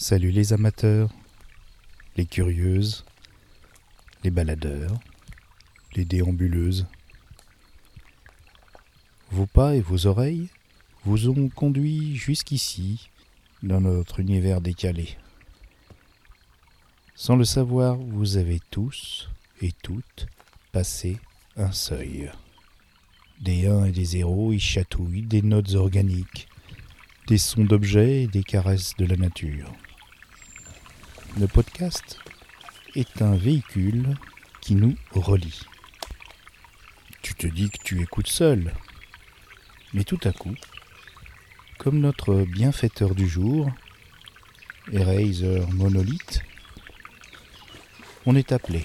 Salut les amateurs, les curieuses, les baladeurs, les déambuleuses. Vos pas et vos oreilles vous ont conduit jusqu'ici dans notre univers décalé. Sans le savoir, vous avez tous et toutes passé un seuil. Des 1 et des 0 y chatouillent des notes organiques, des sons d'objets et des caresses de la nature. Le podcast est un véhicule qui nous relie. Tu te dis que tu écoutes seul, mais tout à coup, comme notre bienfaiteur du jour, Eraser Monolith, on est appelé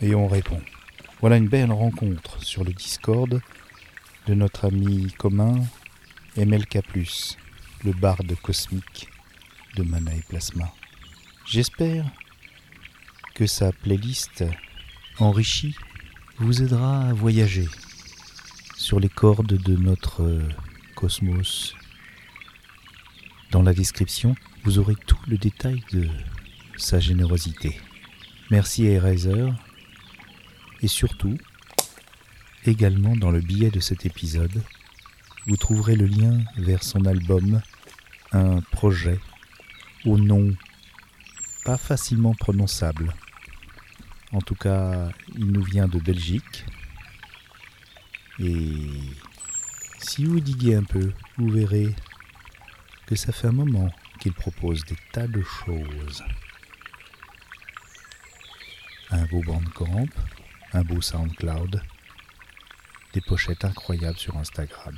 et on répond. Voilà une belle rencontre sur le Discord de notre ami commun MLK, le barde cosmique de Mana et Plasma. J'espère que sa playlist enrichie vous aidera à voyager sur les cordes de notre cosmos. Dans la description, vous aurez tout le détail de sa générosité. Merci à Eraser et surtout, également dans le billet de cet épisode, vous trouverez le lien vers son album Un projet au nom pas facilement prononçable. En tout cas, il nous vient de Belgique. Et si vous diguez un peu, vous verrez que ça fait un moment qu'il propose des tas de choses. Un beau bandcamp, un beau SoundCloud, des pochettes incroyables sur Instagram.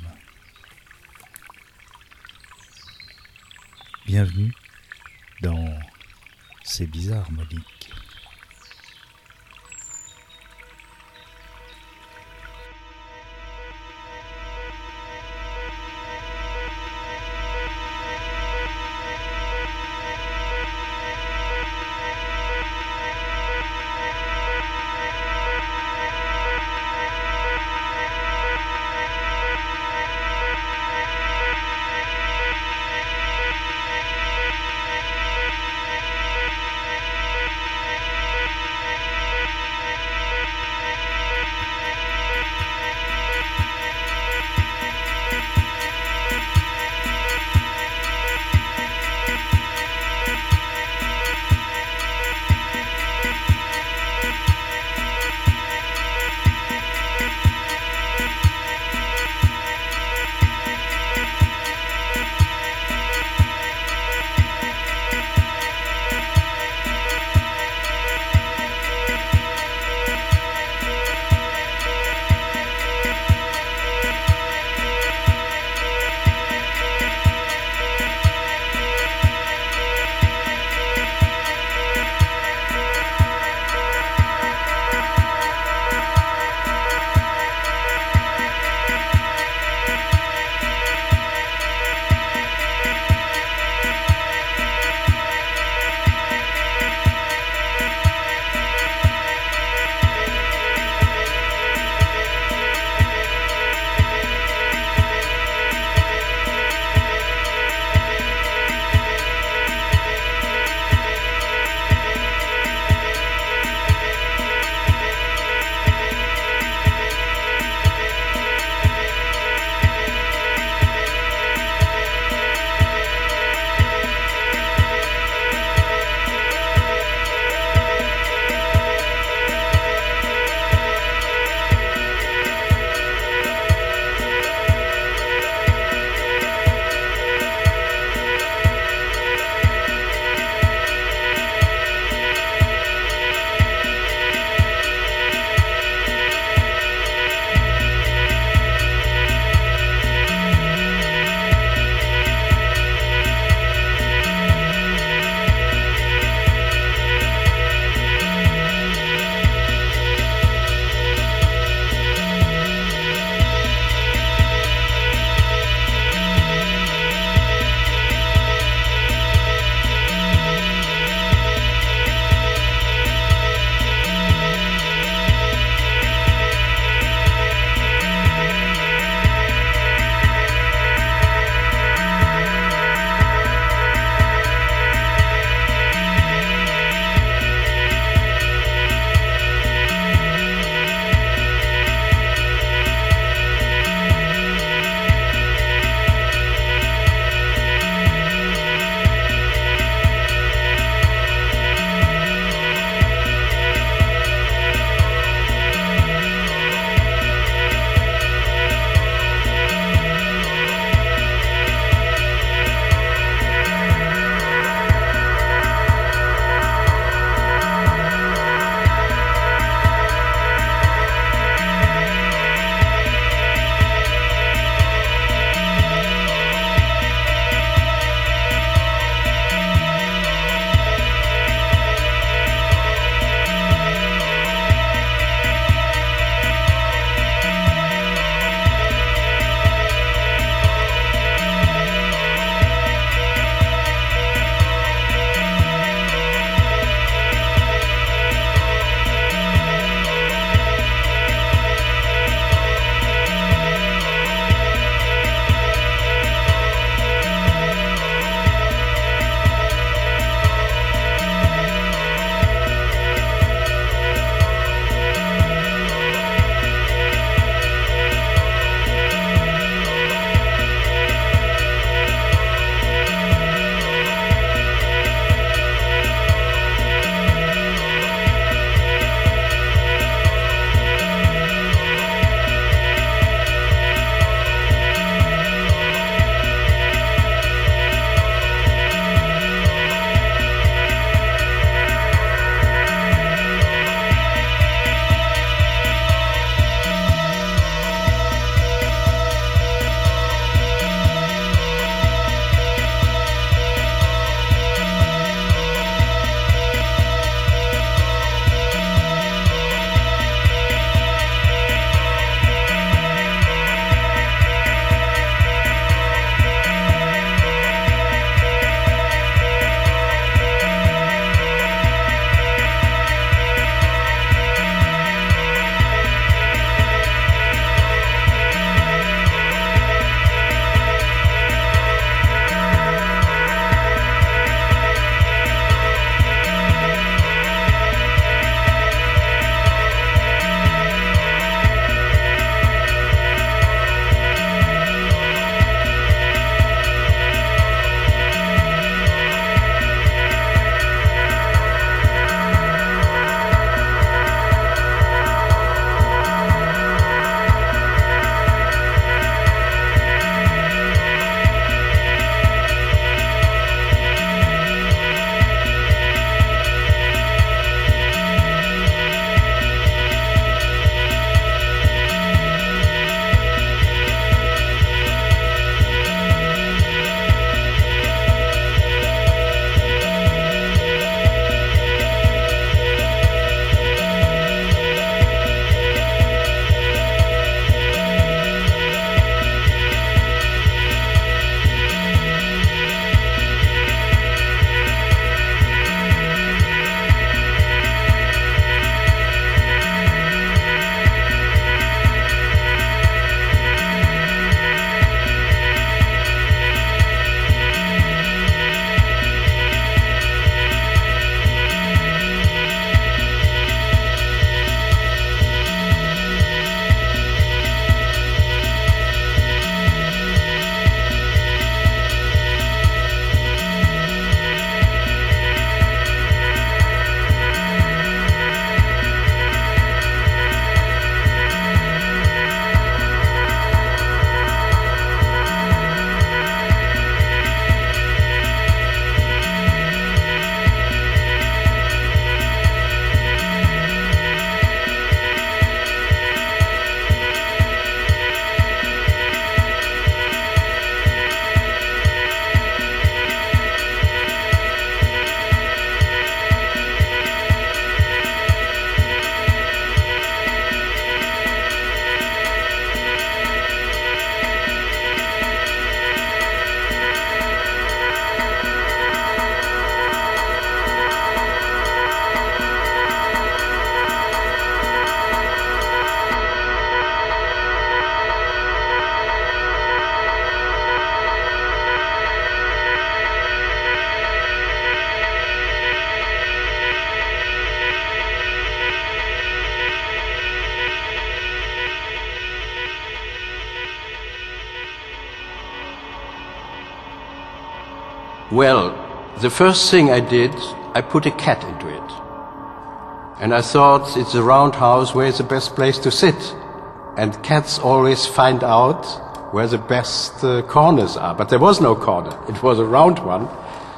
Bienvenue dans C'est bizarre, Monique. The first thing I did, I put a cat into it. And I thought it's a round house, where is the best place to sit? And cats always find out where the best uh, corners are. But there was no corner. It was a round one.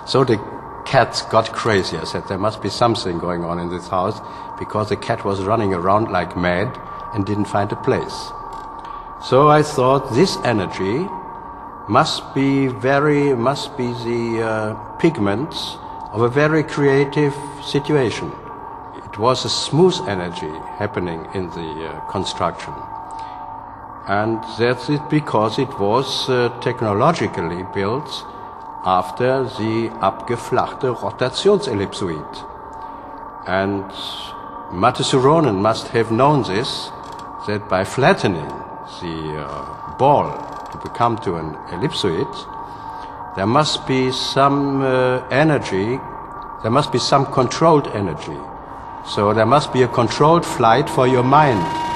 So the cat got crazy. I said, there must be something going on in this house because the cat was running around like mad and didn't find a place. So I thought this energy must be very, must be the uh, pigments of a very creative situation. It was a smooth energy happening in the uh, construction. And that's it because it was uh, technologically built after the abgeflachte Rotationsellipsoid. And matasuronen must have known this, that by flattening the uh, ball to become to an ellipsoid, there must be some uh, energy, there must be some controlled energy. So there must be a controlled flight for your mind.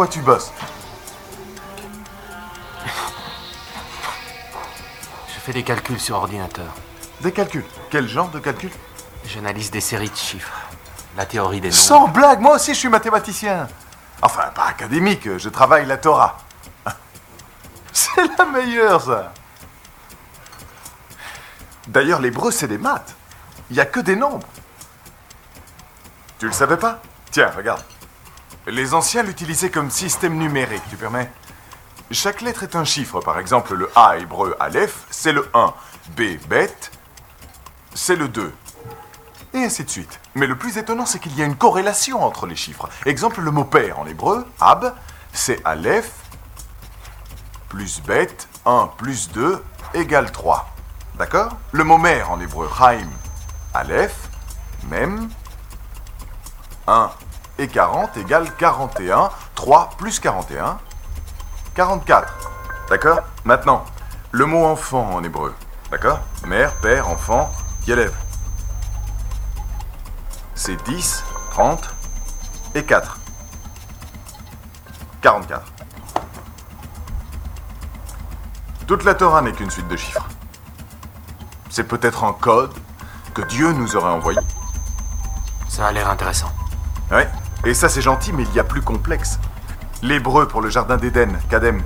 Quoi tu bosses Je fais des calculs sur ordinateur. Des calculs. Quel genre de calculs J'analyse des séries de chiffres. La théorie des nombres. Sans blague, moi aussi je suis mathématicien. Enfin, pas académique, je travaille la Torah. C'est la meilleure, ça. D'ailleurs, l'hébreu, c'est des maths. Il n'y a que des nombres. Tu le savais pas? Tiens, regarde. Les anciens l'utilisaient comme système numérique, tu permets? Chaque lettre est un chiffre. Par exemple, le A hébreu Aleph, c'est le 1. B, Bet, c'est le 2. Et ainsi de suite. Mais le plus étonnant, c'est qu'il y a une corrélation entre les chiffres. Exemple, le mot père en hébreu, Ab, c'est Aleph plus Bet, 1 plus 2 égale 3. D'accord? Le mot mère en hébreu, Chaim, Aleph, Mem, 1 et 40 égale 41. 3 plus 41, 44. D'accord? Maintenant, le mot enfant en hébreu. D'accord? Mère, père, enfant, Yelev. C'est 10, 30 et 4. 44. Toute la Torah n'est qu'une suite de chiffres. C'est peut-être un code que Dieu nous aurait envoyé. Ça a l'air intéressant. Ouais, et ça c'est gentil, mais il y a plus complexe. L'hébreu pour le jardin d'Éden, Kadem.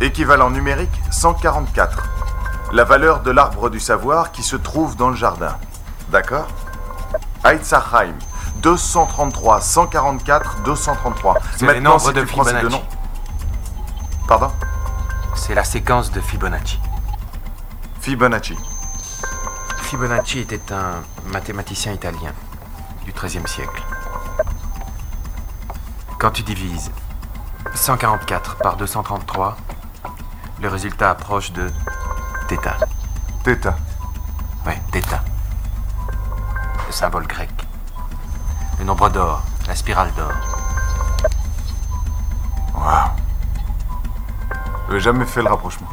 Équivalent numérique 144. La valeur de l'arbre du savoir qui se trouve dans le jardin. D'accord? Eitzachaim. 233, 144, 233. C'est les nombres si de Fibonacci. Pardon? C'est la séquence de Fibonacci. Fibonacci. Fibonacci était un mathématicien italien du XIIIe siècle. Quand tu divises 144 par 233, le résultat approche de θ. Theta. Ouais, θ. Le symbole grec. Le nombre d'or, la spirale d'or. Waouh. J'avais jamais fait le rapprochement.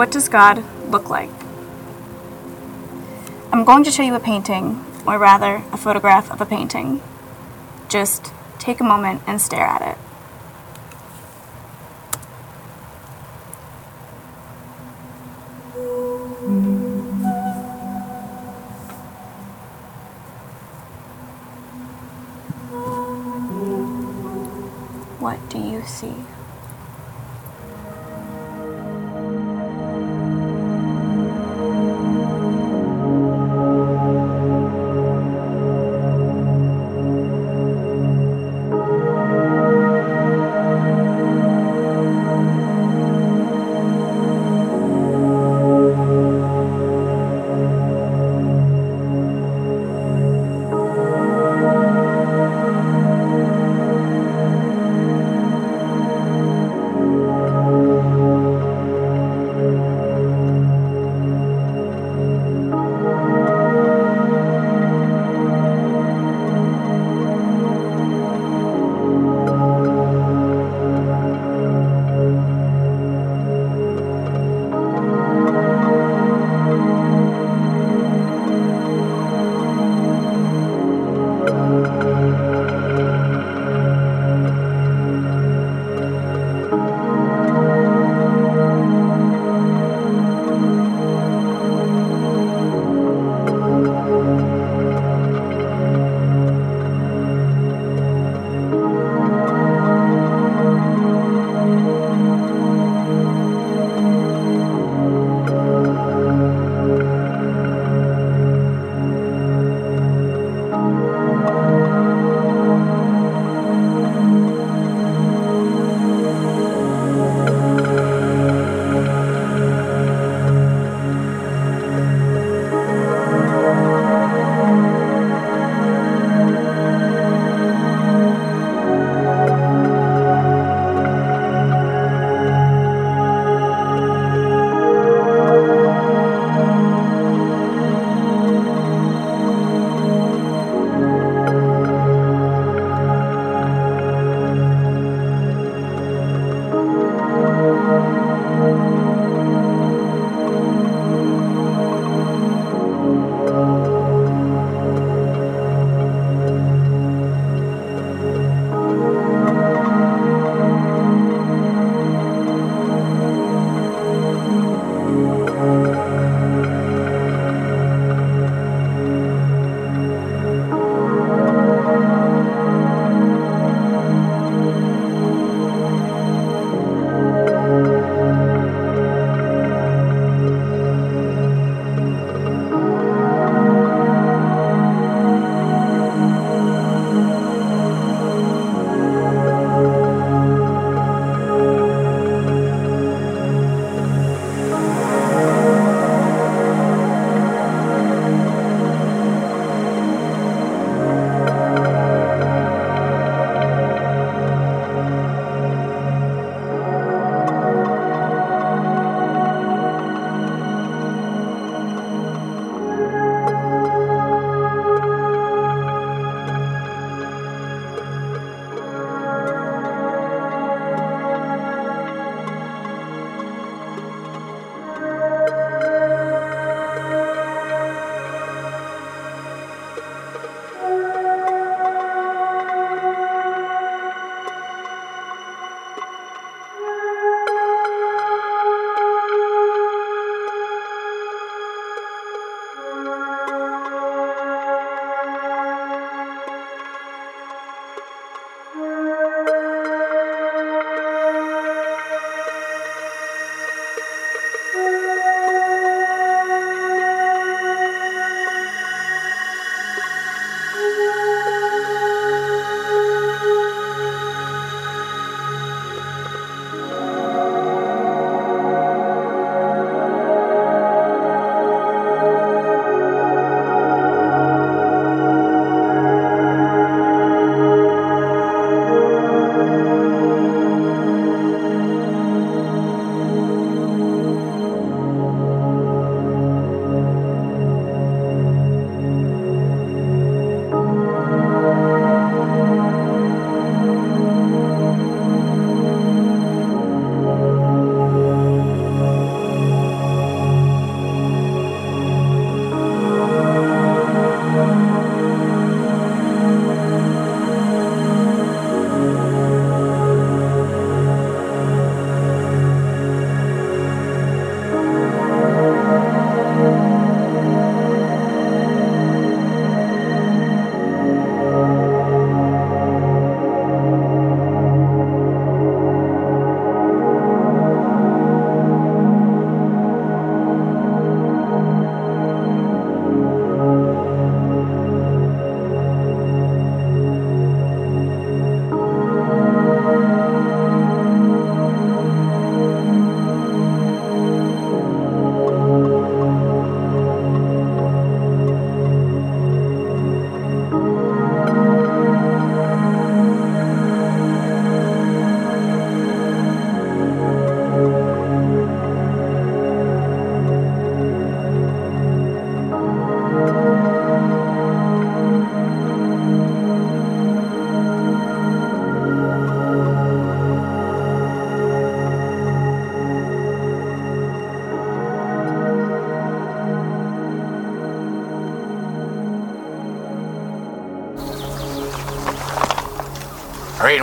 What does God look like? I'm going to show you a painting, or rather, a photograph of a painting. Just take a moment and stare at it.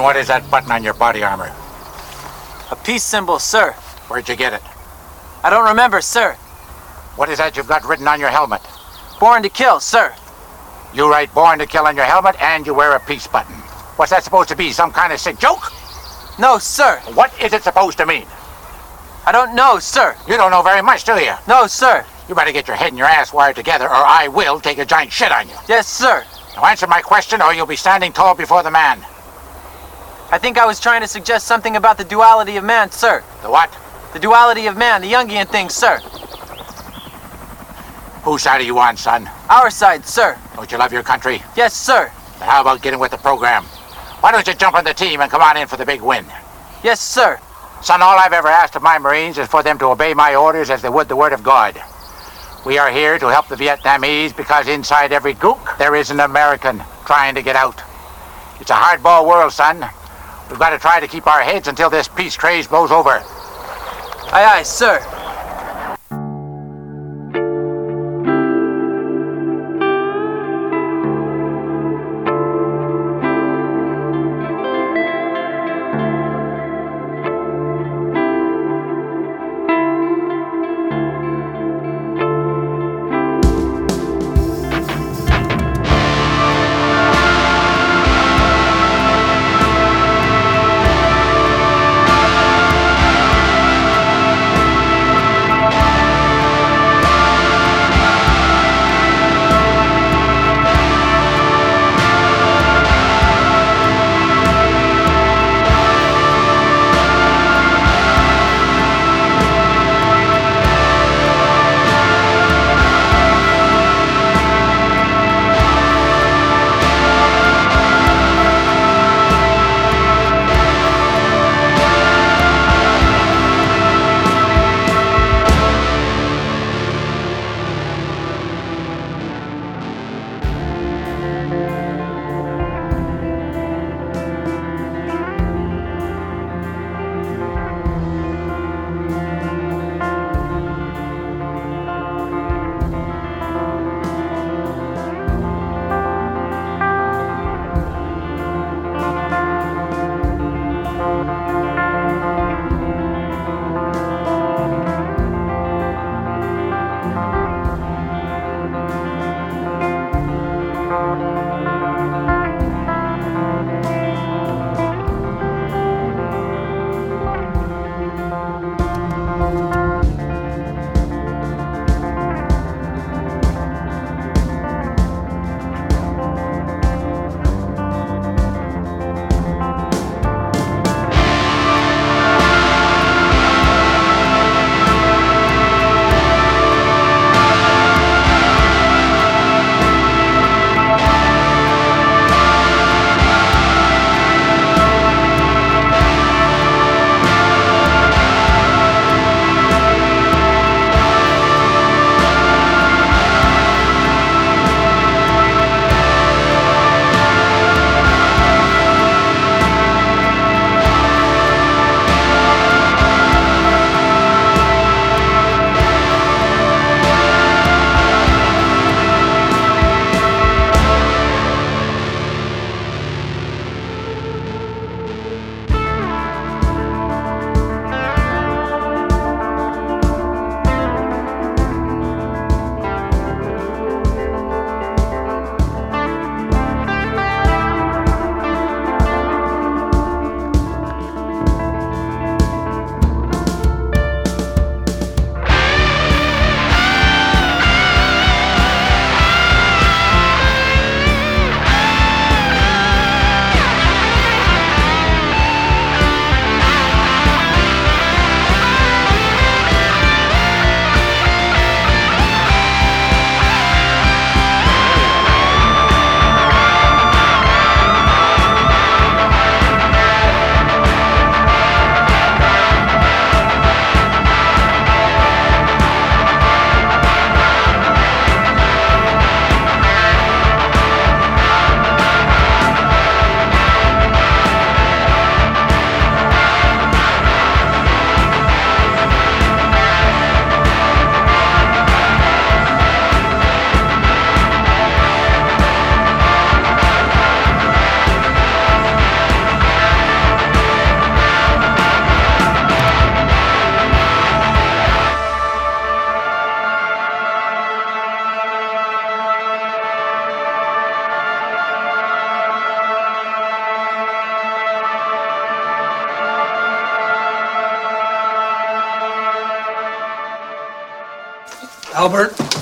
What is that button on your body armor? A peace symbol, sir. Where'd you get it? I don't remember, sir. What is that you've got written on your helmet? Born to kill, sir. You write born to kill on your helmet and you wear a peace button. What's that supposed to be? Some kind of sick joke? No, sir. What is it supposed to mean? I don't know, sir. You don't know very much, do you? No, sir. You better get your head and your ass wired together or I will take a giant shit on you. Yes, sir. Now answer my question or you'll be standing tall before the man. I think I was trying to suggest something about the duality of man, sir. The what? The duality of man, the Jungian thing, sir. Whose side are you on, son? Our side, sir. Don't you love your country? Yes, sir. Then how about getting with the program? Why don't you jump on the team and come on in for the big win? Yes, sir. Son, all I've ever asked of my Marines is for them to obey my orders as they would the word of God. We are here to help the Vietnamese because inside every gook there is an American trying to get out. It's a hardball world, son. We've got to try to keep our heads until this peace craze blows over. Aye, aye, sir.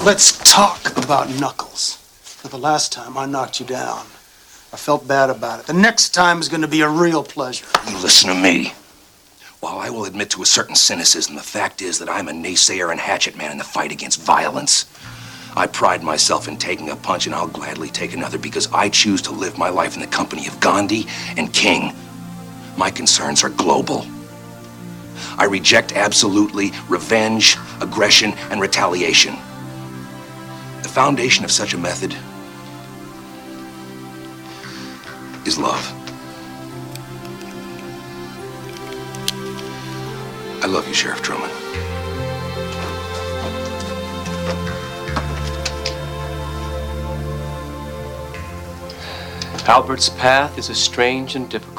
Let's talk about Knuckles. For the last time I knocked you down, I felt bad about it. The next time is going to be a real pleasure. You listen to me. While I will admit to a certain cynicism, the fact is that I'm a naysayer and hatchet man in the fight against violence. I pride myself in taking a punch, and I'll gladly take another because I choose to live my life in the company of Gandhi and King. My concerns are global. I reject absolutely revenge, aggression, and retaliation. The foundation of such a method is love. I love you, Sheriff Truman. Albert's path is a strange and difficult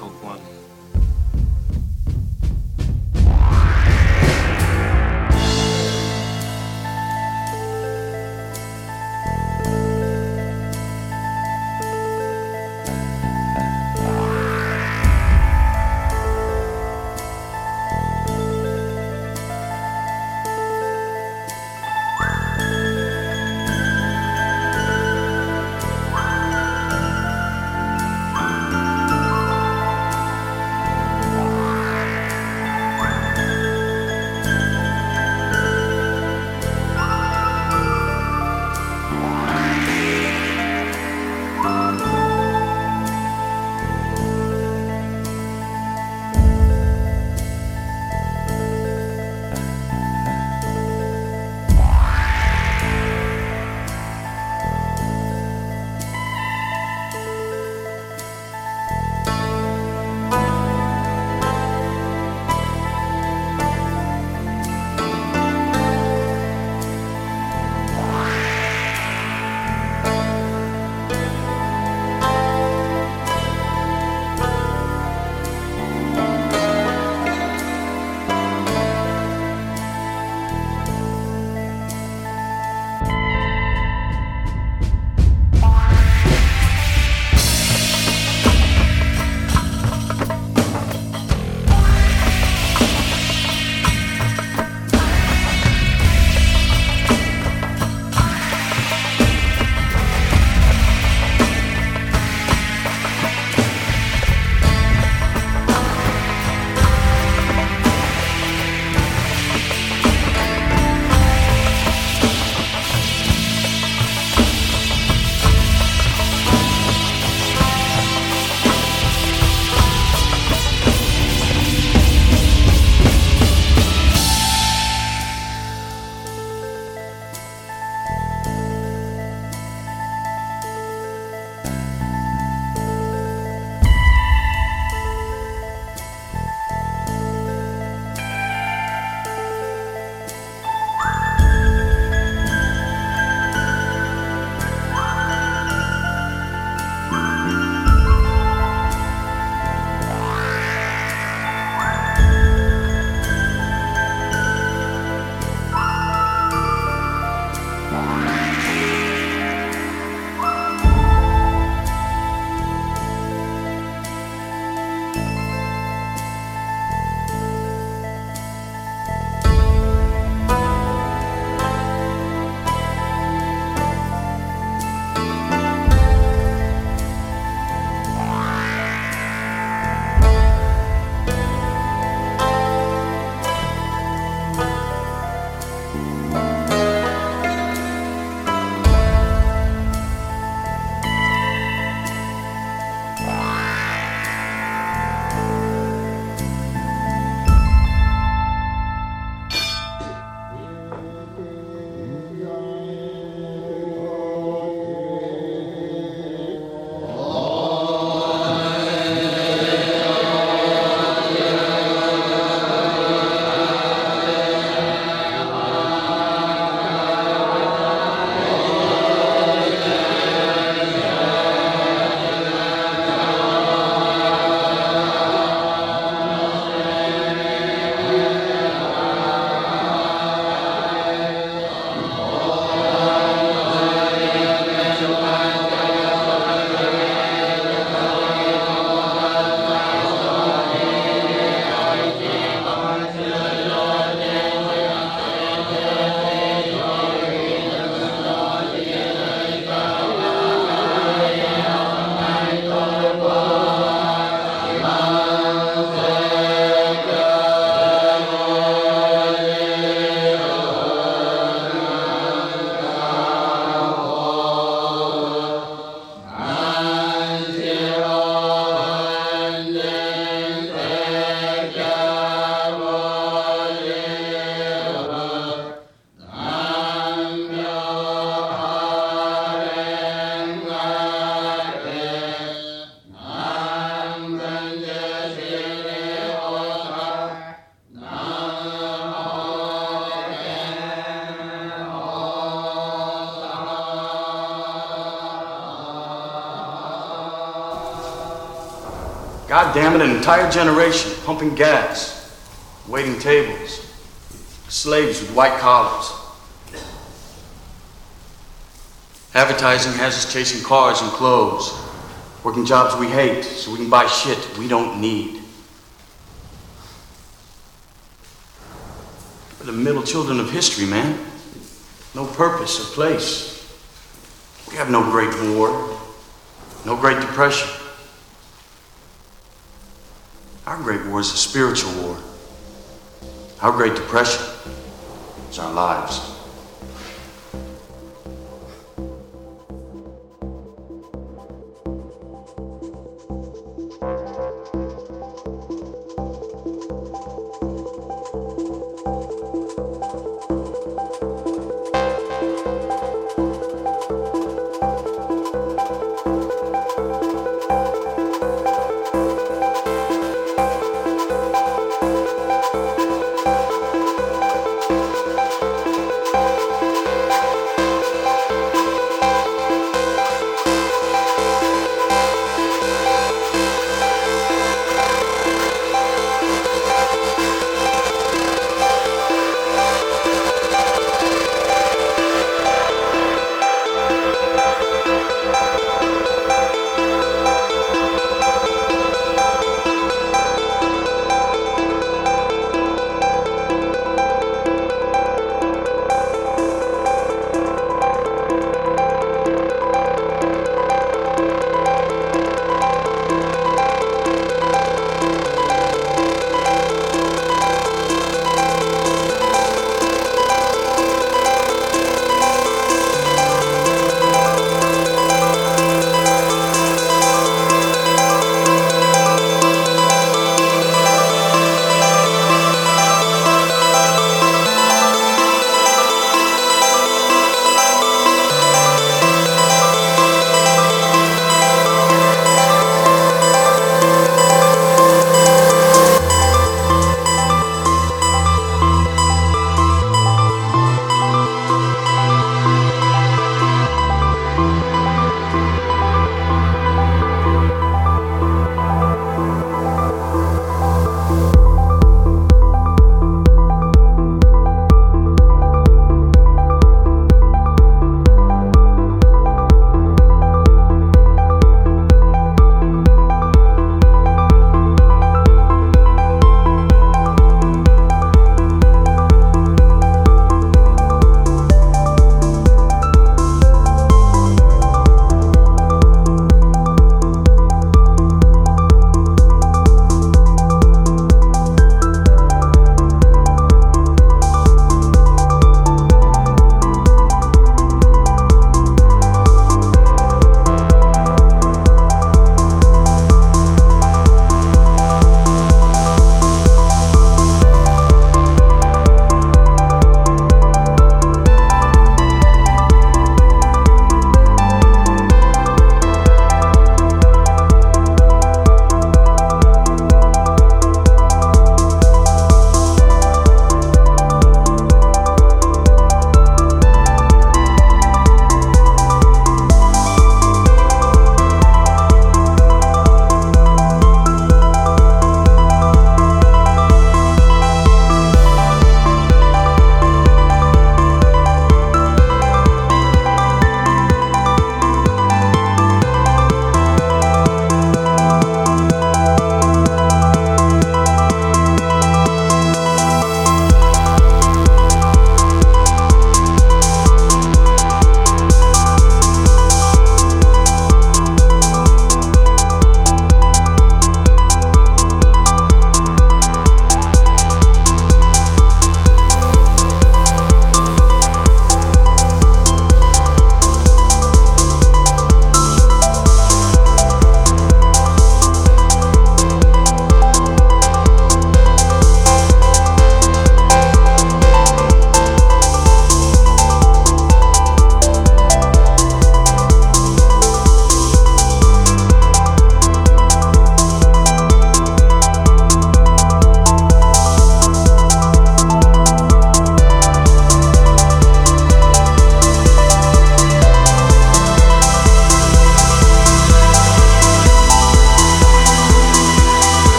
damn it, an entire generation pumping gas, waiting tables, slaves with white collars. Advertising has us chasing cars and clothes, working jobs we hate so we can buy shit we don't need. We're the middle children of history, man. No purpose or place. We have no great war, no great depression. Is a spiritual war. Our great depression is our lives.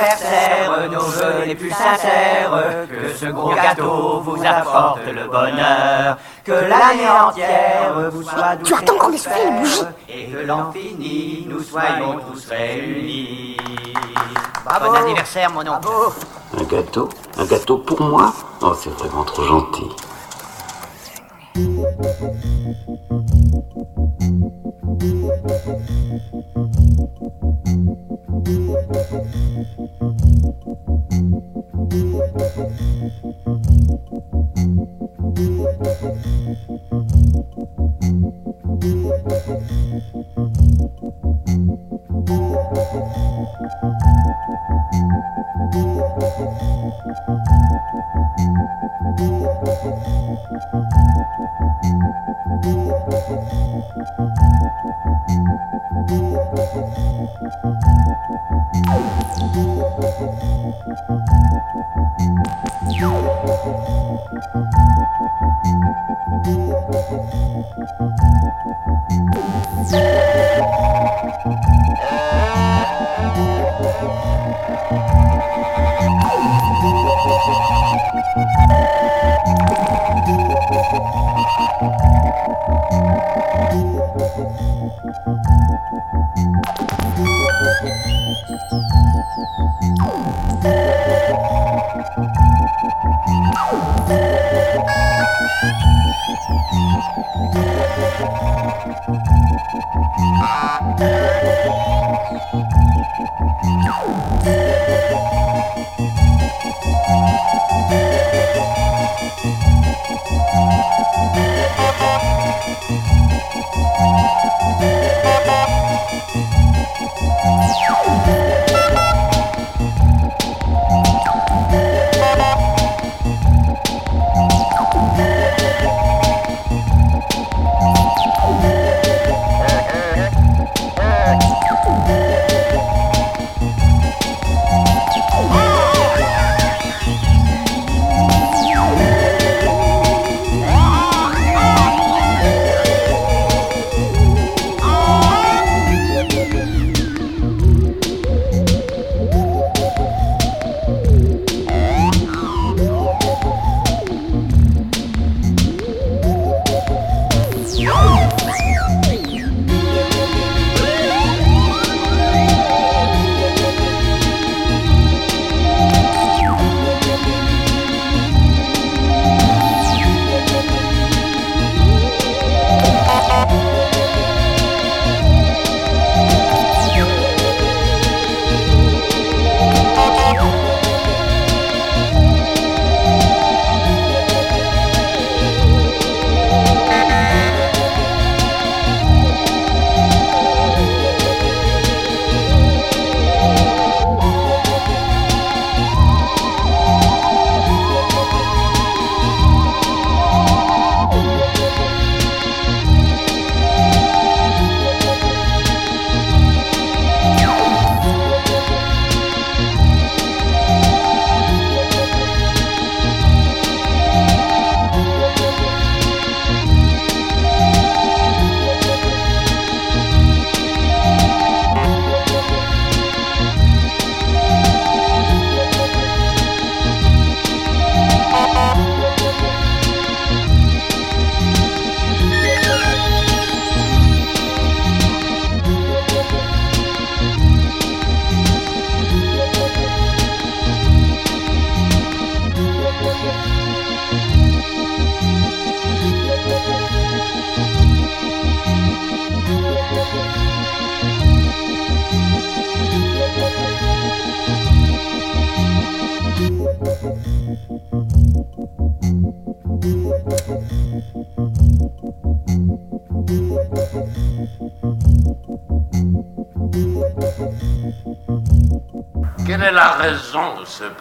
Anniversaire, nos voeux les plus sincères, que ce gros gâteau vous apporte le bonheur, que l'année entière vous soit douce Tu attends qu'on ait les bougies et que l'an fini, nous soyons tous réunis. Bon anniversaire, mon oncle. Un gâteau Un gâteau pour moi? Oh, c'est vraiment trop gentil.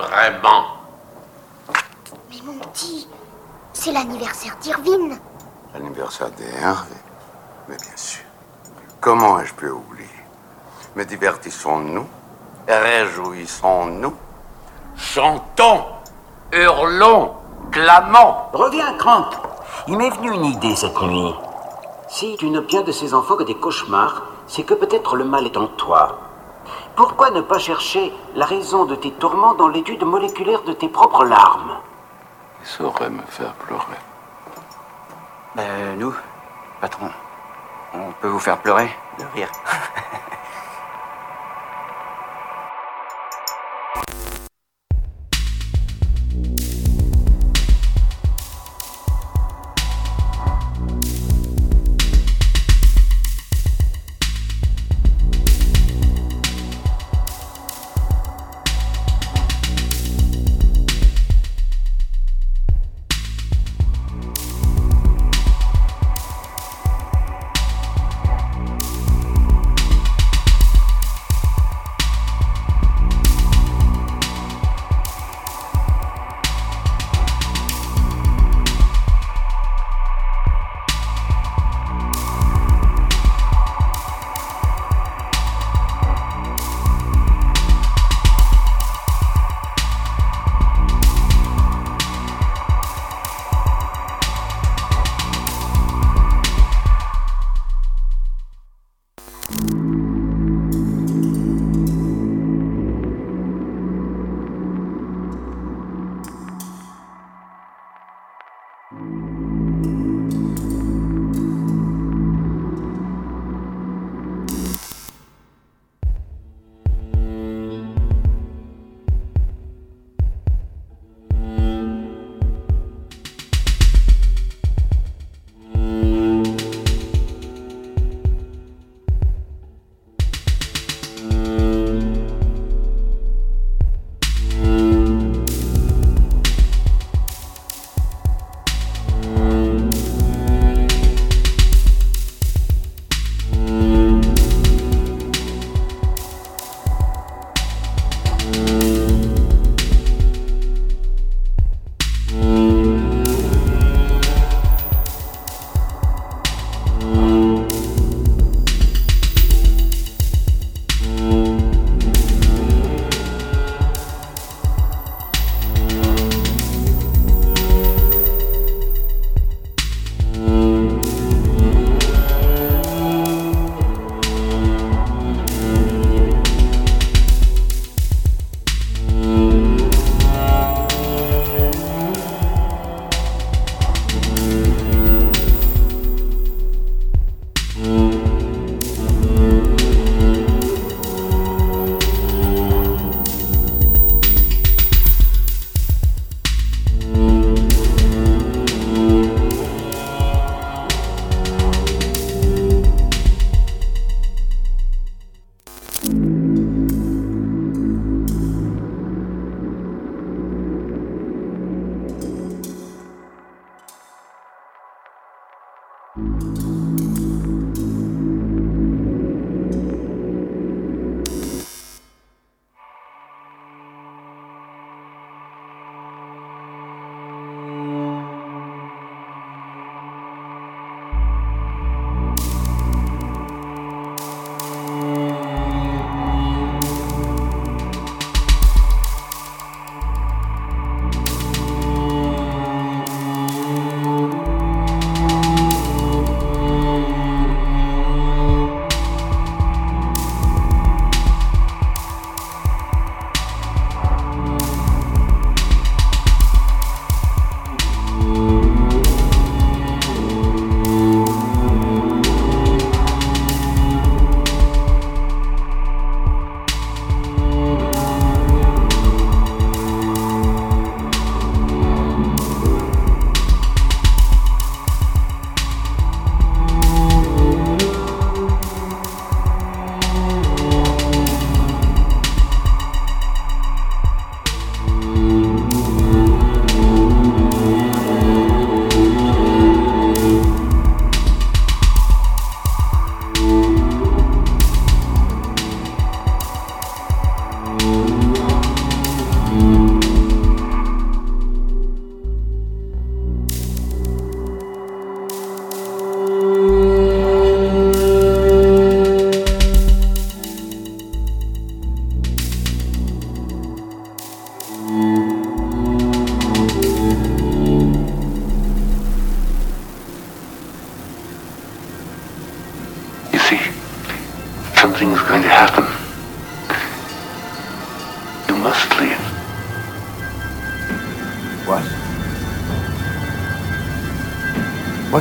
Braiement Mais mon petit, c'est l'anniversaire d'Irvine. L'anniversaire d'Hervé Mais bien sûr. Comment ai-je pu oublier? Mais divertissons-nous, réjouissons-nous. Chantons, hurlons, clamons. Reviens, Crank. Il m'est venu une idée cette nuit. Si tu ne bien de ces enfants que des cauchemars, c'est que peut-être le mal est en toi. Pourquoi ne pas chercher la raison de tes tourments dans l'étude moléculaire de tes propres larmes? Il saurait me faire pleurer. Ben, nous, patron, on peut vous faire pleurer de rire.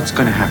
what's going to happen.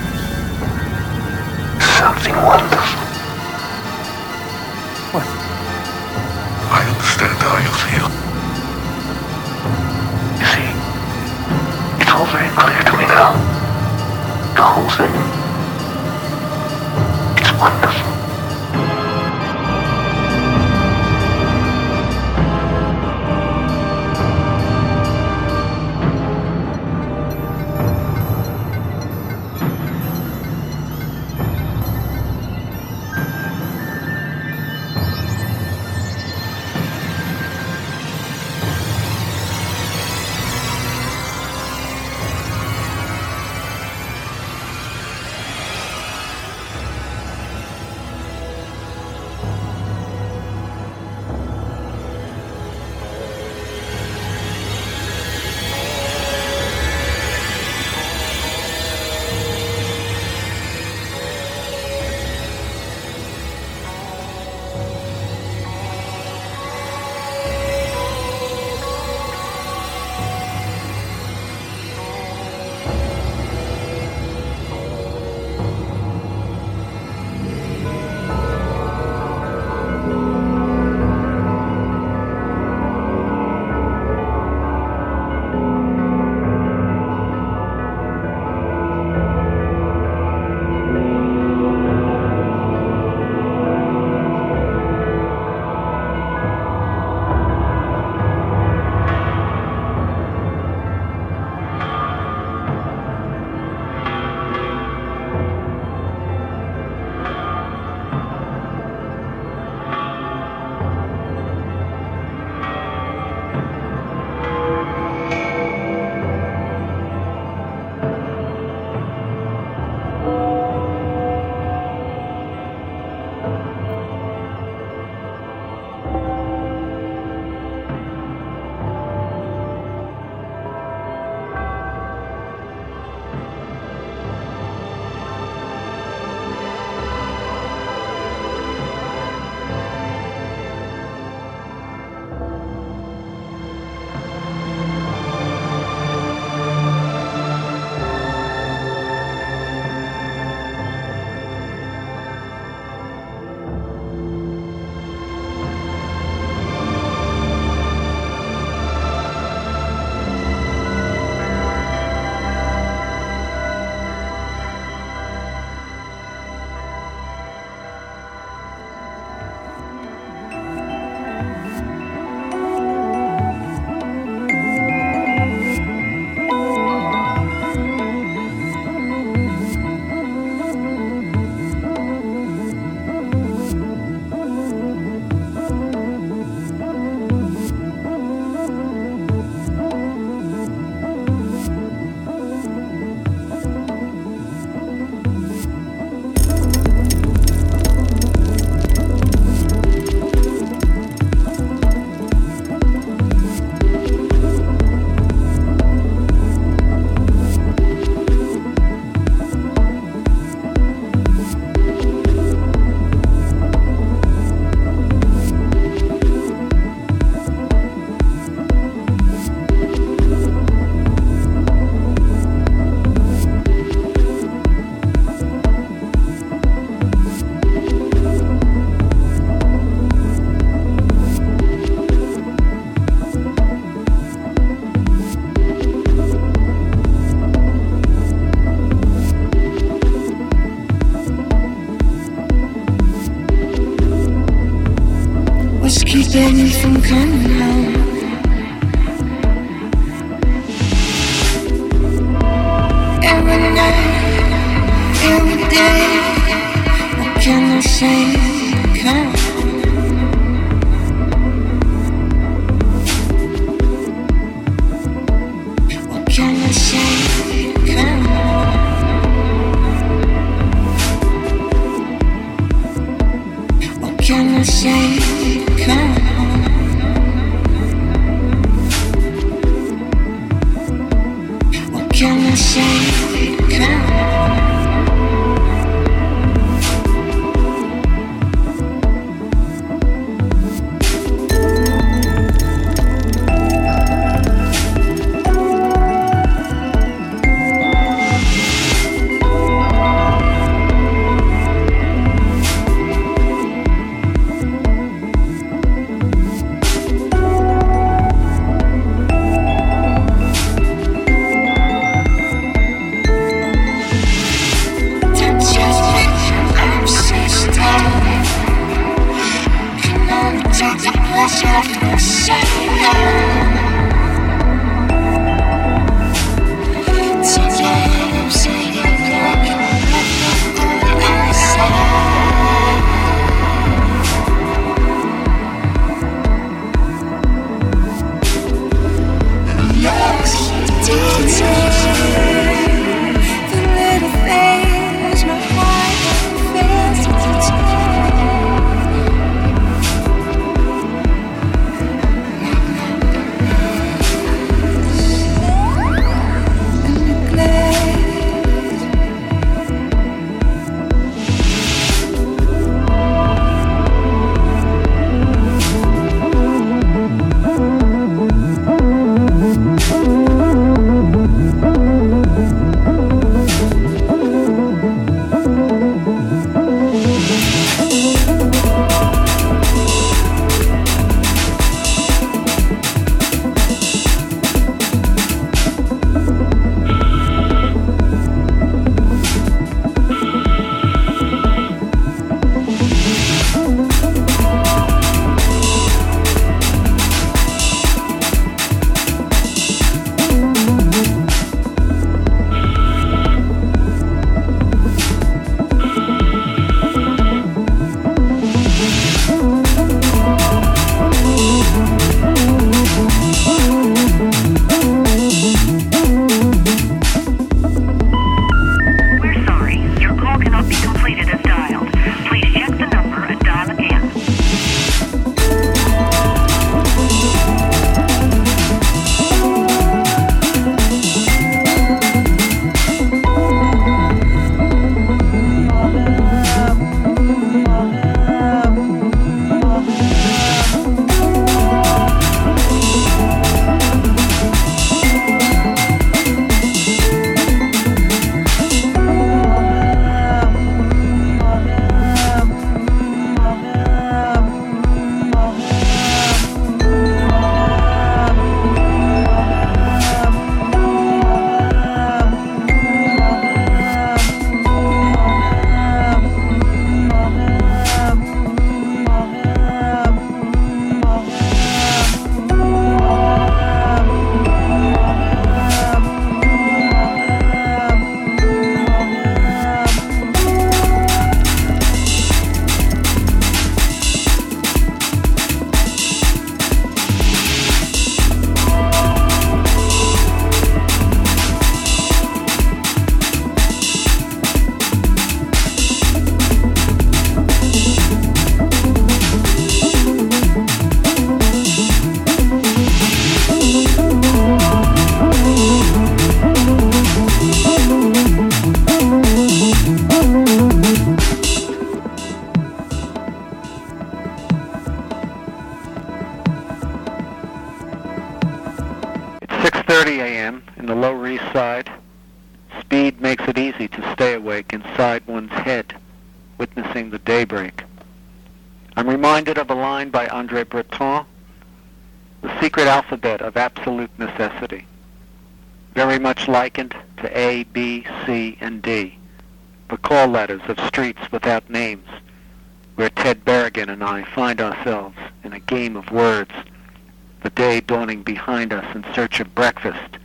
Us in search of breakfast.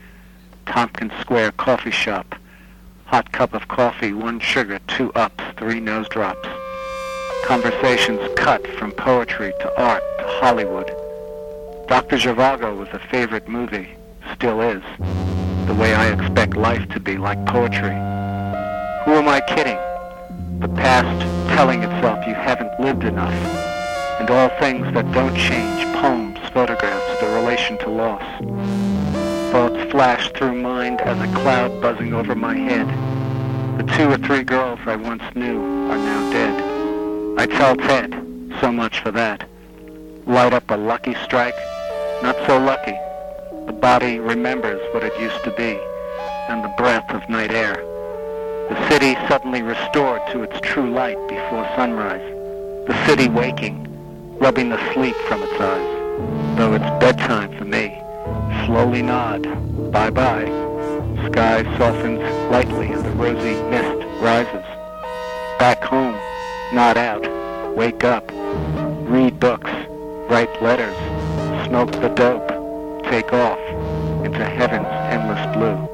Tompkins Square coffee shop. Hot cup of coffee, one sugar, two ups, three nose drops. Conversations cut from poetry to art to Hollywood. Dr. Zhivago was a favorite movie, still is. The way I expect life to be like poetry. Who am I kidding? The past telling itself you haven't lived enough. And all things that don't change, poems, photographs, the relation to loss. Thoughts flashed through mind as a cloud buzzing over my head. The two or three girls I once knew are now dead. I tell Ted, so much for that. Light up a lucky strike, not so lucky. The body remembers what it used to be, and the breath of night air. The city suddenly restored to its true light before sunrise. The city waking, rubbing the sleep from its eyes. Though it's bedtime for me. Slowly nod. Bye-bye. Sky softens lightly and the rosy mist rises. Back home. Nod out. Wake up. Read books. Write letters. smoke the dope, take off into heaven's endless blue.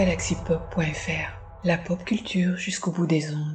Galaxypop.fr, la pop culture jusqu'au bout des ondes.